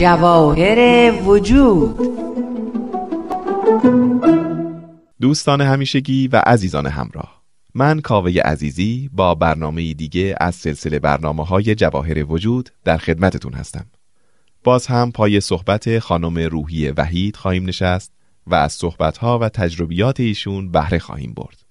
جواهر وجود. دوستان همیشگی و عزیزان همراه من کاوه عزیزی با برنامه دیگه از سلسله برنامه های جواهر وجود در خدمتتون هستم. باز هم پای صحبت خانم روحی وحید خواهیم نشست و از صحبتها و تجربیات ایشون بهره خواهیم برد.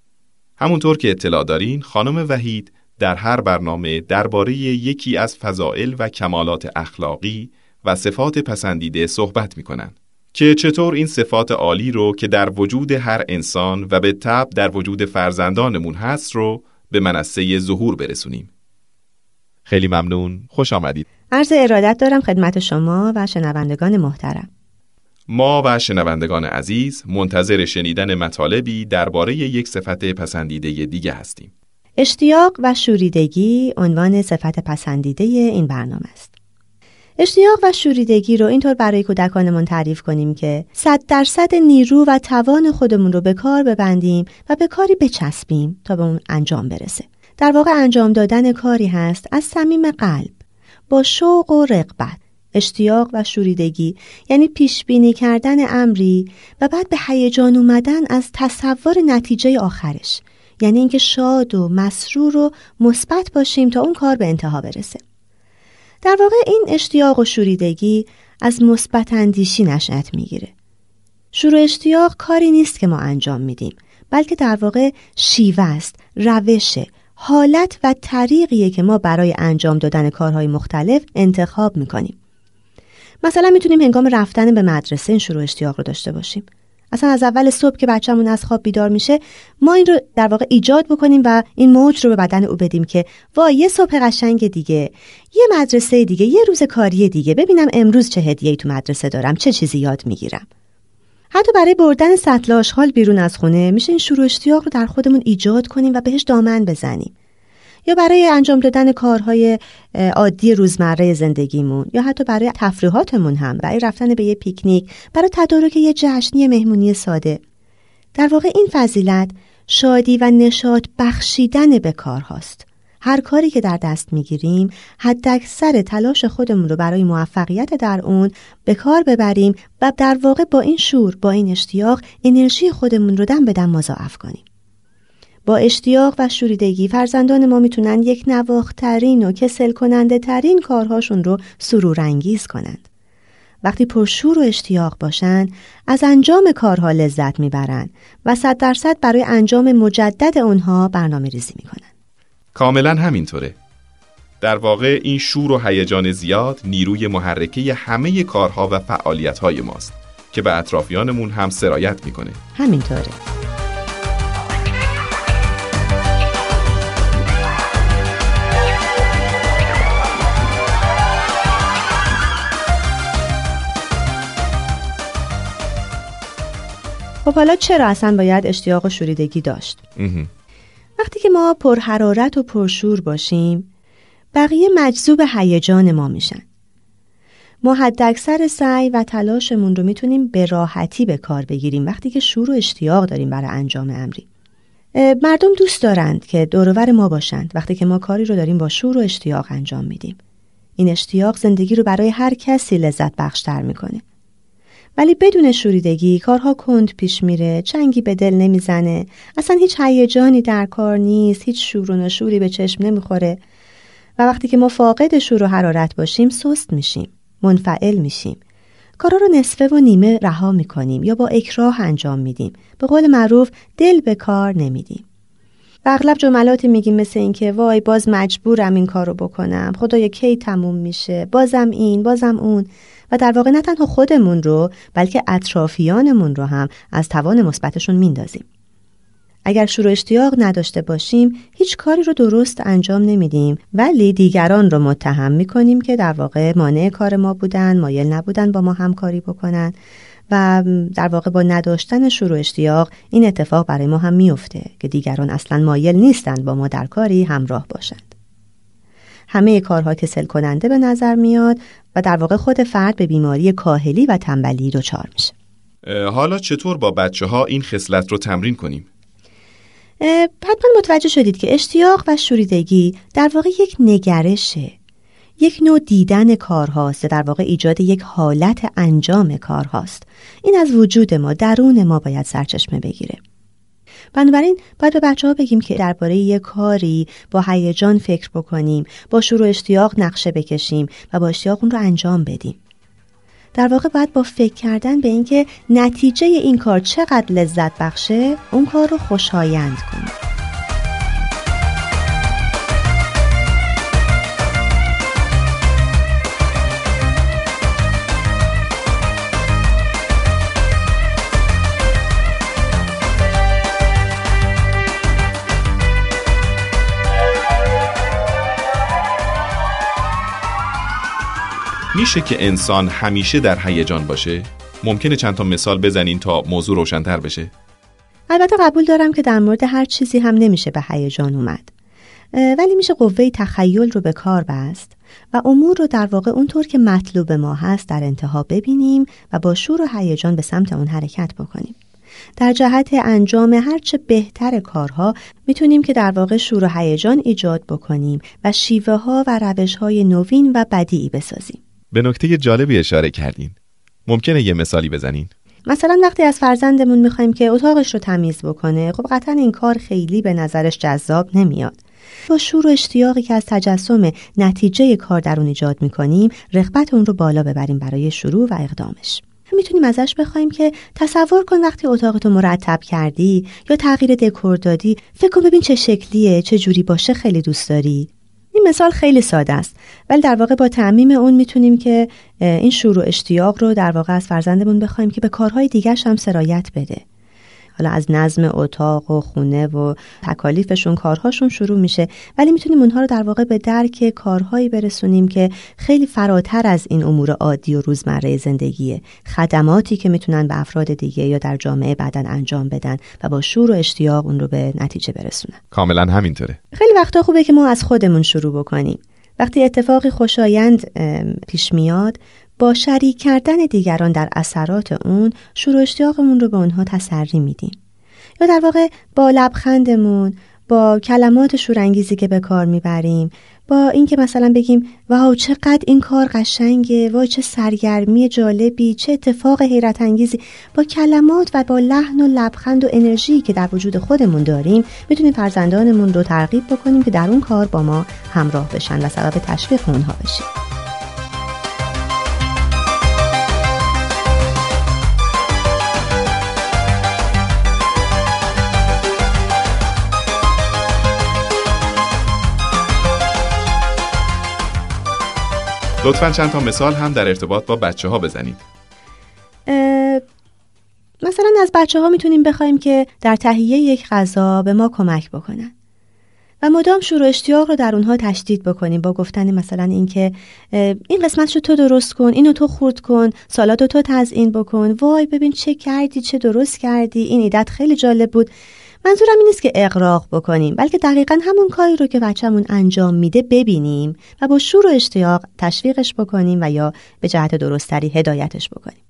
همونطور که اطلاع دارین خانم وحید در هر برنامه درباره یکی از فضائل و کمالات اخلاقی و صفات پسندیده صحبت می‌کنن که چطور این صفات عالی رو که در وجود هر انسان و به تب در وجود فرزندانمون هست رو به منصه ظهور برسونیم. خیلی ممنون خوش آمدید. عرض ارادت دارم خدمت شما و شنوندگان محترم. ما و شنوندگان عزیز منتظر شنیدن مطالبی درباره یک صفت پسندیده دیگه هستیم. اشتیاق و شوریدگی عنوان صفت پسندیده این برنامه است. اشتیاق و شوریدگی رو اینطور برای کودکانمون تعریف کنیم که صد درصد نیرو و توان خودمون رو به کار ببندیم و به کاری بچسبیم تا به اون انجام برسه. در واقع انجام دادن کاری هست از صمیم قلب با شوق و رقبت اشتیاق و شوریدگی یعنی پیش بینی کردن امری و بعد به هیجان اومدن از تصور نتیجه آخرش. یعنی اینکه شاد و مسرور و مثبت باشیم تا اون کار به انتها برسه. در واقع این اشتیاق و شوریدگی از مثبت اندیشی نشأت می‌گیره. شور و اشتیاق کاری نیست که ما انجام میدیم بلکه در واقع شیوه است روشه حالت و طریقیه که ما برای انجام دادن کارهای مختلف انتخاب می‌کنیم. مثلا می‌تونیم هنگام رفتن به مدرسه این شروع اشتیاق رو داشته باشیم. اصلا از اول صبح که بچه‌مون از خواب بیدار میشه ما این رو در واقع ایجاد بکنیم و این موج رو به بدن او بدیم که وای یه صبح قشنگ دیگه یه مدرسه دیگه یه روز کاری دیگه. ببینم امروز چه هدیه‌ای تو مدرسه دارم چه چیزی یاد می‌گیرم. حتی برای بردن سطل آشغال بیرون از خونه میشه این شروع اشتیاق رو در خودمون ایجاد کنیم و بهش دامن بزنیم. یا برای انجام دادن کارهای عادی روزمره زندگیمون یا حتی برای تفریحاتمون هم برای رفتن به یه پیکنیک برای تدارک یه جشنی مهمونی ساده. در واقع این فضیلت شادی و نشاط بخشیدن به کارهاست هر کاری که در دست می‌گیریم حد اکثر تلاش خودمون رو برای موفقیت در اون به کار ببریم و در واقع با این شور با این اشتیاق انرژی خودمون رو دم به دم مضاعف کنیم. با اشتیاق و شوریدگی فرزندان ما می‌تونن یک نواخترین و کسل کننده ترین کارهاشون رو سرورانگیز کنند. وقتی پرشور و اشتیاق باشن از انجام کارها لذت می‌برن و صد درصد برای انجام مجدد اونها برنامه ریزی می‌کنن. کاملا همینطوره. در واقع این شور و هیجان زیاد نیروی محرکه همه کارها و فعالیتهای ماست که به اطرافیانمون هم سرایت می‌کنه. همینطوره. خب حالا چرا اصلا باید اشتیاق و شوریدگی داشت؟ وقتی که ما پرحرارت و پرشور باشیم بقیه مجذوب هیجان ما میشن. ما حد اکثر سعی و تلاشمون رو می‌تونیم به راحتی به کار بگیریم وقتی که شور و اشتیاق داریم برای انجام امری. مردم دوست دارند که دورور ما باشند وقتی که ما کاری رو داریم با شور و اشتیاق انجام میدیم. این اشتیاق زندگی رو برای هر کسی لذت بخشتر می‌کنه. ولی بدون شوریدگی کارها کند پیش میره. چنگی به دل نمی‌زنه. اصلا هیچ هیجانی در کار نیست. هیچ شور و نشوری به چشم نمی‌خوره. و وقتی که ما فاقد شور و حرارت باشیم سست میشیم. منفعل میشیم. کارا رو نصفه و نیمه رها می‌کنیم یا با اکراه انجام میدیم. به قول معروف دل به کار نمیدیم. و اغلب جملاتی میگیم مثل اینکه وای باز مجبورم این کار رو بکنم. خدایا کی تموم میشه؟ بازم این بازم اون. و در واقع نه تنها خودمون رو بلکه اطرافیانمون رو هم از توان مثبتشون میندازیم. اگر شروع اشتیاق نداشته باشیم هیچ کاری رو درست انجام نمیدیم. ولی دیگران رو متهم می‌کنیم که در واقع مانع کار ما بودن مایل نبودن با ما همکاری بکنن. و در واقع با نداشتن شروع اشتیاق این اتفاق برای ما هم میفته که دیگران اصلا مایل نیستند با ما در کاری همراه باشند. همه کارها کسل کننده به نظر میاد و در واقع خود فرد به بیماری کاهلی و تنبلی دچار میشه. حالا چطور با بچه ها این خصلت رو تمرین کنیم؟ حتما متوجه شدید که اشتیاق و شوریدگی در واقع یک نگرشه. یک نوع دیدن کارهاست در واقع ایجاد یک حالت انجام کارهاست. این از وجود ما درون ما باید سرچشمه بگیره. بنابراین باید به بچه ها بگیم که درباره یک کاری با هیجان فکر بکنیم با شروع اشتیاق نقشه بکشیم و با اشتیاق اون رو انجام بدیم. در واقع باید با فکر کردن به اینکه نتیجه این کار چقدر لذت بخشه اون کار رو خوشایند کنیم میشه که انسان همیشه در هیجان باشه؟ ممکنه چند تا مثال بزنین تا موضوع روشنتر بشه؟ البته قبول دارم که در مورد هر چیزی هم نمیشه به هیجان اومد. ولی میشه قوه تخیل رو به کار بست و امور رو در واقع اونطور که مطلوب ما هست در انتها ببینیم و با شور و هیجان به سمت اون حرکت بکنیم. در جهت انجام هرچه بهتر کارها می‌تونیم که در واقع شور و هیجان ایجاد بکنیم و شیوه ها و روش های نوین و بدیعی بسازیم. به نکته جالبی اشاره کردین. ممکنه یه مثالی بزنین؟ مثلا وقتی از فرزندمون می‌خوایم که اتاقش رو تمیز بکنه خب قطعا این کار خیلی به نظرش جذاب نمیاد. با شور و اشتیاقی که از تجسم نتیجه کار در اون ایجاد می‌کنیم رغبت اون رو بالا ببریم برای شروع و اقدامش. می‌تونیم ازش بخوایم که تصور کن وقتی اتاقتو مرتب کردی یا تغییر دکور دادی فکر کن ببین چه شکلیه چه جوری باشه خیلی دوست داری. این مثال خیلی ساده است. ولی در واقع با تعمیم اون می‌تونیم که این شروع اشتیاق رو در واقع از فرزندمون بخوایم که به کارهای دیگرش هم سرایت بده. حالا از نظم اتاق و خونه و تکالیفشون کارهاشون شروع میشه. ولی می‌تونیم اونها رو در واقع به درک کارهایی برسونیم که خیلی فراتر از این امور عادی و روزمره زندگیه. خدماتی که می‌تونن به افراد دیگه یا در جامعه بعدا انجام بدن و با شور و اشتیاق اون رو به نتیجه برسونن. کاملا همینطوره. خیلی وقتا خوبه که ما از خودمون شروع بکنیم. وقتی اتفاقی خوشایند پیش میاد با شریک کردن دیگران در اثرات اون شروع اشتیاقمون رو به اونها تسری میدیم. یا در واقع با لبخندمون با کلمات شورانگیزی که به کار می‌بریم با اینکه مثلا بگیم واو چقدر این کار قشنگه وای چه سرگرمی جالبی چه اتفاق حیرت انگیزی با کلمات و با لحن و لبخند و انرژی که در وجود خودمون داریم می‌تونیم فرزندانمون رو ترغیب بکنیم که در اون کار با ما همراه بشن و سبب تشویق اونها بشیم. لطفا چند تا مثال هم در ارتباط با بچه ها بزنید مثلا از بچه ها می‌تونیم بخوایم که در تهیه یک غذا به ما کمک بکنن. و مدام شروع اشتیاق رو در اونها تشدید بکنیم با گفتن مثلا اینکه این قسمت رو تو درست کن اینو تو خورد کن سالاد تو تزیین بکن وای ببین چه کردی چه درست کردی این ایدت خیلی جالب بود. منظورم این نیست که اقراق بکنیم بلکه دقیقا همون کاری رو که بچهمون انجام میده ببینیم و با شور و اشتیاق تشویقش بکنیم و یا به جهت درستری هدایتش بکنیم.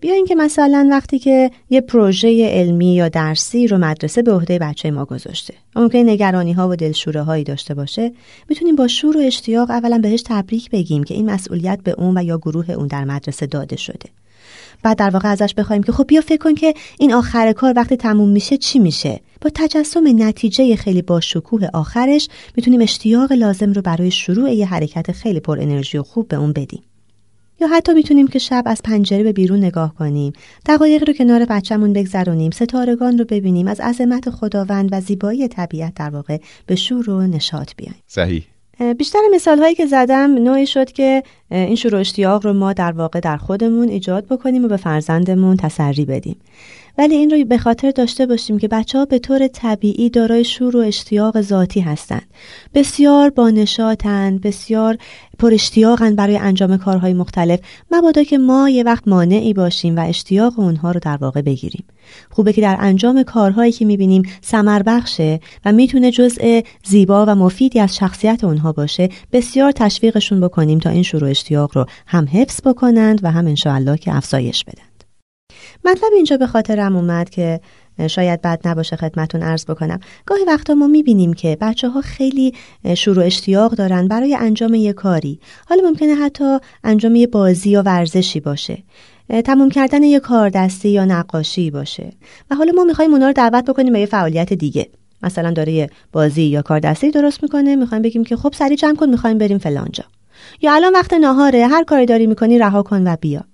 بیا اینکه مثلا وقتی که یه پروژه علمی یا درسی رو مدرسه به عهده بچه ما گذاشته ممکن نگرانی ها و دلشوره هایی داشته باشه می‌تونیم با شور و اشتیاق اولا بهش تبریک بگیم که این مسئولیت به اون و یا گروه اون در مدرسه داده شده. بعد در واقع ازش بخوایم که خب بیا فکر کن که این آخر کار وقتی تموم میشه چی میشه؟ با تجسم نتیجه خیلی با شکوه آخرش می‌تونیم اشتیاق لازم رو برای شروع یه حرکت خیلی پر انرژی و خوب به اون بدیم. یا حتی می‌تونیم که شب از پنجره به بیرون نگاه کنیم دقایقی رو کنار بچهمون بگذرونیم ستارگان رو ببینیم از عظمت خداوند و زیبایی طبیعت در واقع به شور و نشاط بیایم. صحیح. بیشتر مثال هایی که زدم نوعی شد که این شروع اشتیاق رو ما در واقع در خودمون ایجاد بکنیم و به فرزندمون تسری بدیم. ولی این رو به خاطر داشته باشیم که بچه ها به طور طبیعی دارای شور و اشتیاق ذاتی هستند. بسیار با نشاطن بسیار پر اشتیاقن برای انجام کارهای مختلف. مبادا که ما یه وقت مانعی باشیم و اشتیاق اونها رو در واقع بگیریم. خوبه که در انجام کارهایی که می‌بینیم سمر بخشه و می‌تونه جزء زیبا و مفیدی از شخصیت اونها باشه. بسیار تشویقشون بکنیم تا این شروع اشتیاق رو هم حفظ بکنند و هم انشاءالله که افزایش بدن. مطلب اینجا به خاطرم اومد که شاید بد نباشه خدمتون عرض بکنم. گاهی وقتا ما می‌بینیم که بچه ها خیلی شروع اشتیاق دارن برای انجام یه کاری. حالا ممکنه حتی انجام یه بازی یا ورزشی باشه. تموم کردن یه کار دستی یا نقاشی باشه. و حالا ما می‌خوایم اونا رو دعوت بکنیم به یه فعالیت دیگه. مثلا داره یه بازی یا کار دستی درست می‌کنه می‌خوایم بگیم که خب سریع جمع کن می‌خوایم بریم فلانجا. یا الان وقت ناهاره هر کاری داری می‌کنی رها کن و بیا.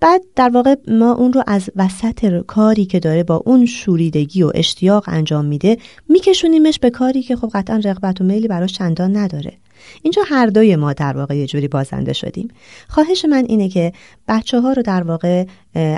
بعد در واقع ما اون رو از وسط کاری که داره با اون شوریدگی و اشتیاق انجام میده میکشونیمش به کاری که خب قطعا رغبت و میلی براش چندان نداره. اینجا هر دوی ما در واقع یه جوری بازنده شدیم. خواهش من اینه که بچه ها رو در واقع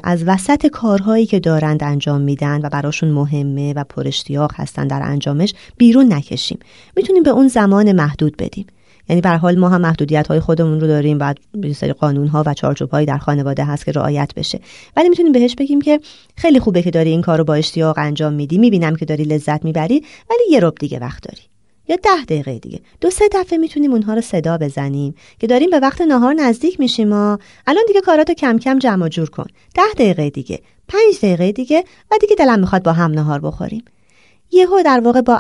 از وسط کارهایی که دارند انجام میدن و براشون مهمه و پرشتیاق هستن در انجامش بیرون نکشیم. می‌تونیم به اون زمان محدود بدیم. یعنی به حال ما هم محدودیت های خودمون رو داریم و یه سری قانون ها و چارچوب هایی در خانواده هست که رعایت بشه. ولی می‌تونیم بهش بگیم که خیلی خوبه که داری این کار رو با اشتیاق انجام میدی. می‌بینم که داری لذت می‌بری ولی یه رب دیگه وقت داری. یا ده دقیقه دیگه. دو سه دفعه می‌تونیم اونها رو صدا بزنیم که داریم به وقت نهار نزدیک میشیم ما الان دیگه کاراتو کم کم جمع جور کن. ده دقیقه دیگه. پنج دقیقه دیگه و دیگه دلم می‌خواد با هم نهار بخوریم. یهو در واقع با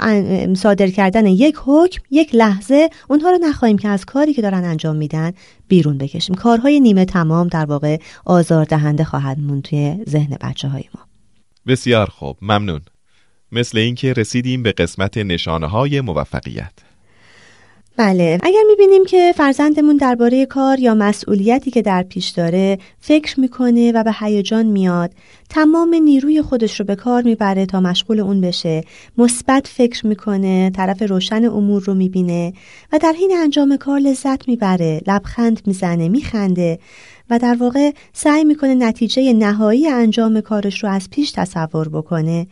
صادر کردن یک حکم یک لحظه اونها رو نخواهیم که از کاری که دارن انجام میدن بیرون بکشیم. کارهای نیمه تمام در واقع آزاردهنده خواهد موند توی ذهن بچه های ما. بسیار خوب ممنون. مثل اینکه رسیدیم به قسمت نشانه های موفقیت. بله اگر می‌بینیم که فرزندمون درباره کار یا مسئولیتی که در پیش داره فکر می‌کنه و به هیجان میاد تمام نیروی خودش رو به کار می‌بره تا مشغول اون بشه مثبت فکر می‌کنه طرف روشن امور رو می‌بینه و در حین انجام کار لذت می‌بره لبخند می‌زنه میخنده و در واقع سعی می‌کنه نتیجه نهایی انجام کارش رو از پیش تصور بکنه.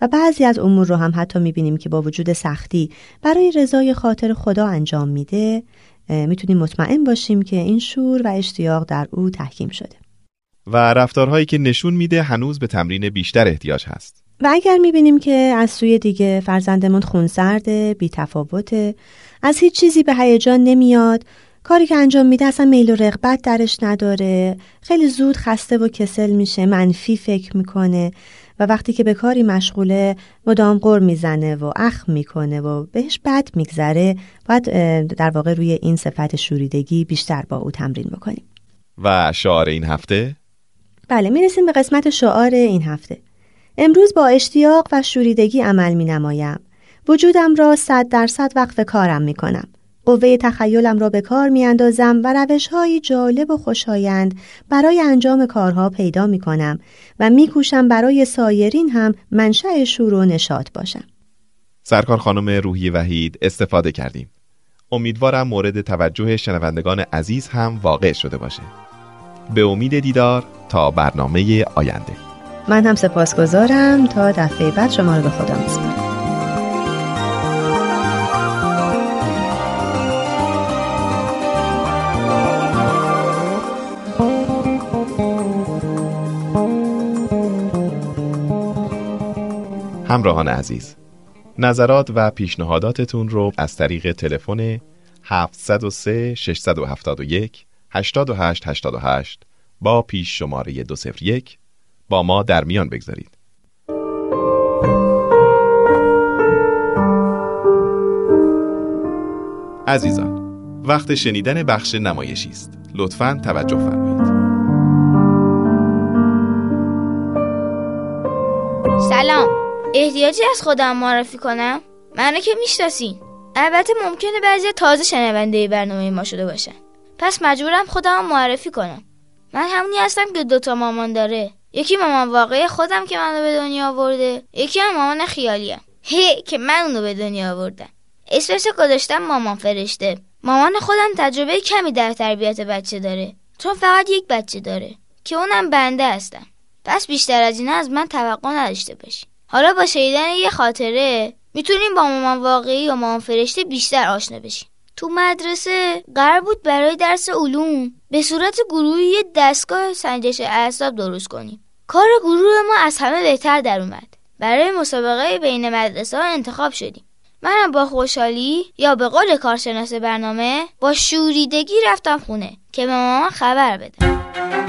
و بعضی از امور رو هم حتی می‌بینیم که با وجود سختی برای رضای خاطر خدا انجام میده می‌تونیم مطمئن باشیم که این شور و اشتیاق در او تحکیم شده. و رفتارهایی که نشون میده هنوز به تمرین بیشتر احتیاج هست. و اگر می‌بینیم که از سوی دیگه فرزندمون خونسرده بیتفاوته از هیچ چیزی به هیجان نمیاد کاری که انجام میده اصلا میل و رغبت درش نداره خیلی زود خسته و کسل میشه منفی فکر می‌کنه و وقتی که به کاری مشغوله مدام قر می‌زنه و اخ می‌کنه و بهش بد میگذره باید در واقع روی این صفت شوریدگی بیشتر با او تمرین بکنیم و شعار این هفته؟ بله می‌رسیم به قسمت شعار این هفته امروز با اشتیاق و شوریدگی عمل می نمایم. وجودم را صد درصد وقف کارم می کنم. قوه تخیلم را به کار می اندازم و روش های جالب و خوشایند برای انجام کارها پیدا می کنم و می کوشم برای سایرین هم منشأ شور و نشاط باشم. سرکار خانم روحی وحید استفاده کردیم. امیدوارم مورد توجه شنوندگان عزیز هم واقع شده باشه. به امید دیدار تا برنامه آینده. من هم سپاسگزارم تا دفعه بعد شما رو به خدا میسپارم. همراهان عزیز نظرات و پیشنهاداتتون رو از طریق تلفن 703 671 8888 با پیش شماره 201 با ما در میان بگذارید. عزیزان وقت شنیدن بخش نمایشی است. لطفاً توجه فرمایید. سلام احتیاجی از خودم معرفی کنم؟ منو که می‌شناسین البته ممکنه بعضی تازه شنونده برنامه ما شده باشن پس مجبورم خودم معرفی کنم. من همونی هستم که دوتا مامان داره. یکی مامان واقعی خودم که منو به دنیا آورده یکی هم مامان خیالیم. هی که من اونو به دنیا آوردم اسمش گذاشتم مامان فرشته. مامان خودم تجربه کمی در تربیت بچه داره. چون فقط یک بچه داره. که اونم بنده هستم. پس بیشتر از این از من توقع نداشته باشی. حالا با شنیدن یه خاطره می‌تونیم با مامان واقعی و مامان فرشته بیشتر آشنا بشیم. تو مدرسه قرار بود برای درس علوم به صورت گروهی یه دستگاه سنجش اعصاب درست کنیم. کار گروه ما از همه بهتر در اومد. برای مسابقه بین مدرسه ها انتخاب شدیم. منم با خوشحالی یا به قول کارشناس برنامه با شوریدگی رفتم خونه که به مامان خبر بدم.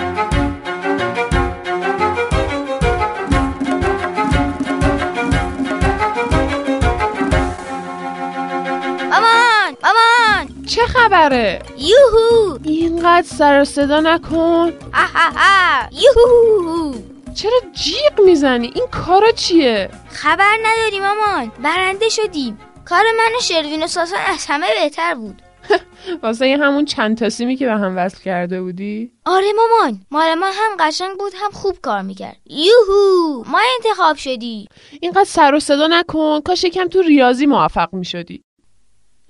خبره؟ یوهو! اینقدر سر و صدا نکن. ها یوهو! چرا جیغ می‌زنی؟ این کارا چیه؟ خبر نداری مامان برنده شدیم. کار من و شروین و ساسان از همه بهتر بود. واسه یه همون چند تا سیمی که به هم وصل کرده بودی؟ آره مامان. مال ما هم قشنگ بود هم خوب کار می‌کرد. یوهو! ما انتخاب شدی اینقدر سر و صدا نکن. کاش یکم تو ریاضی موفق می‌شدی.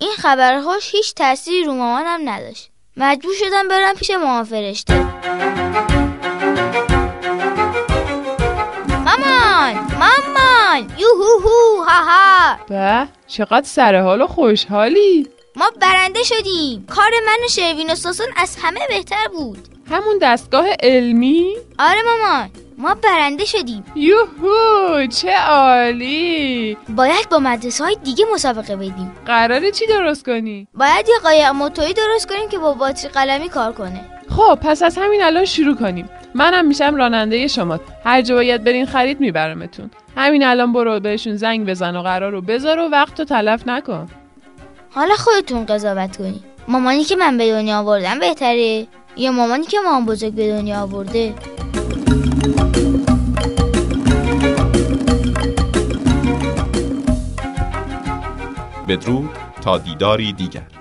این خبر خوش هیچ تأثیری رو مامانم نداشت. مجبور شدم برم پیش مامان فرشته. مامان! مامان! یوهوهو! هاها! به؟ چقدر سر حال و خوشحالی. ما برنده شدیم. کار من و شروین و ساسون از همه بهتر بود. همون دستگاه علمی؟ آره مامان ما برنده شدیم. یوهو چه عالی. باید با مدرسه های دیگه مسابقه بدیم. قراره چی درست کنی؟ باید یه قایق موتوری درست کنیم که با باتری قلمی کار کنه. خب پس از همین الان شروع کنیم. منم میشم راننده شما هر جا باید برین خرید میبرمتون. همین الان برو بهشون زنگ بزن و قرار رو بذار و وقت رو تلف نکن. حالا خودتون قضاوت کنید مامانی که من به دنیا آوردم بهتره؟ یا مامانی که مامان بزرگ به دنیا آورده؟ بدرود تا دیداری دیگر.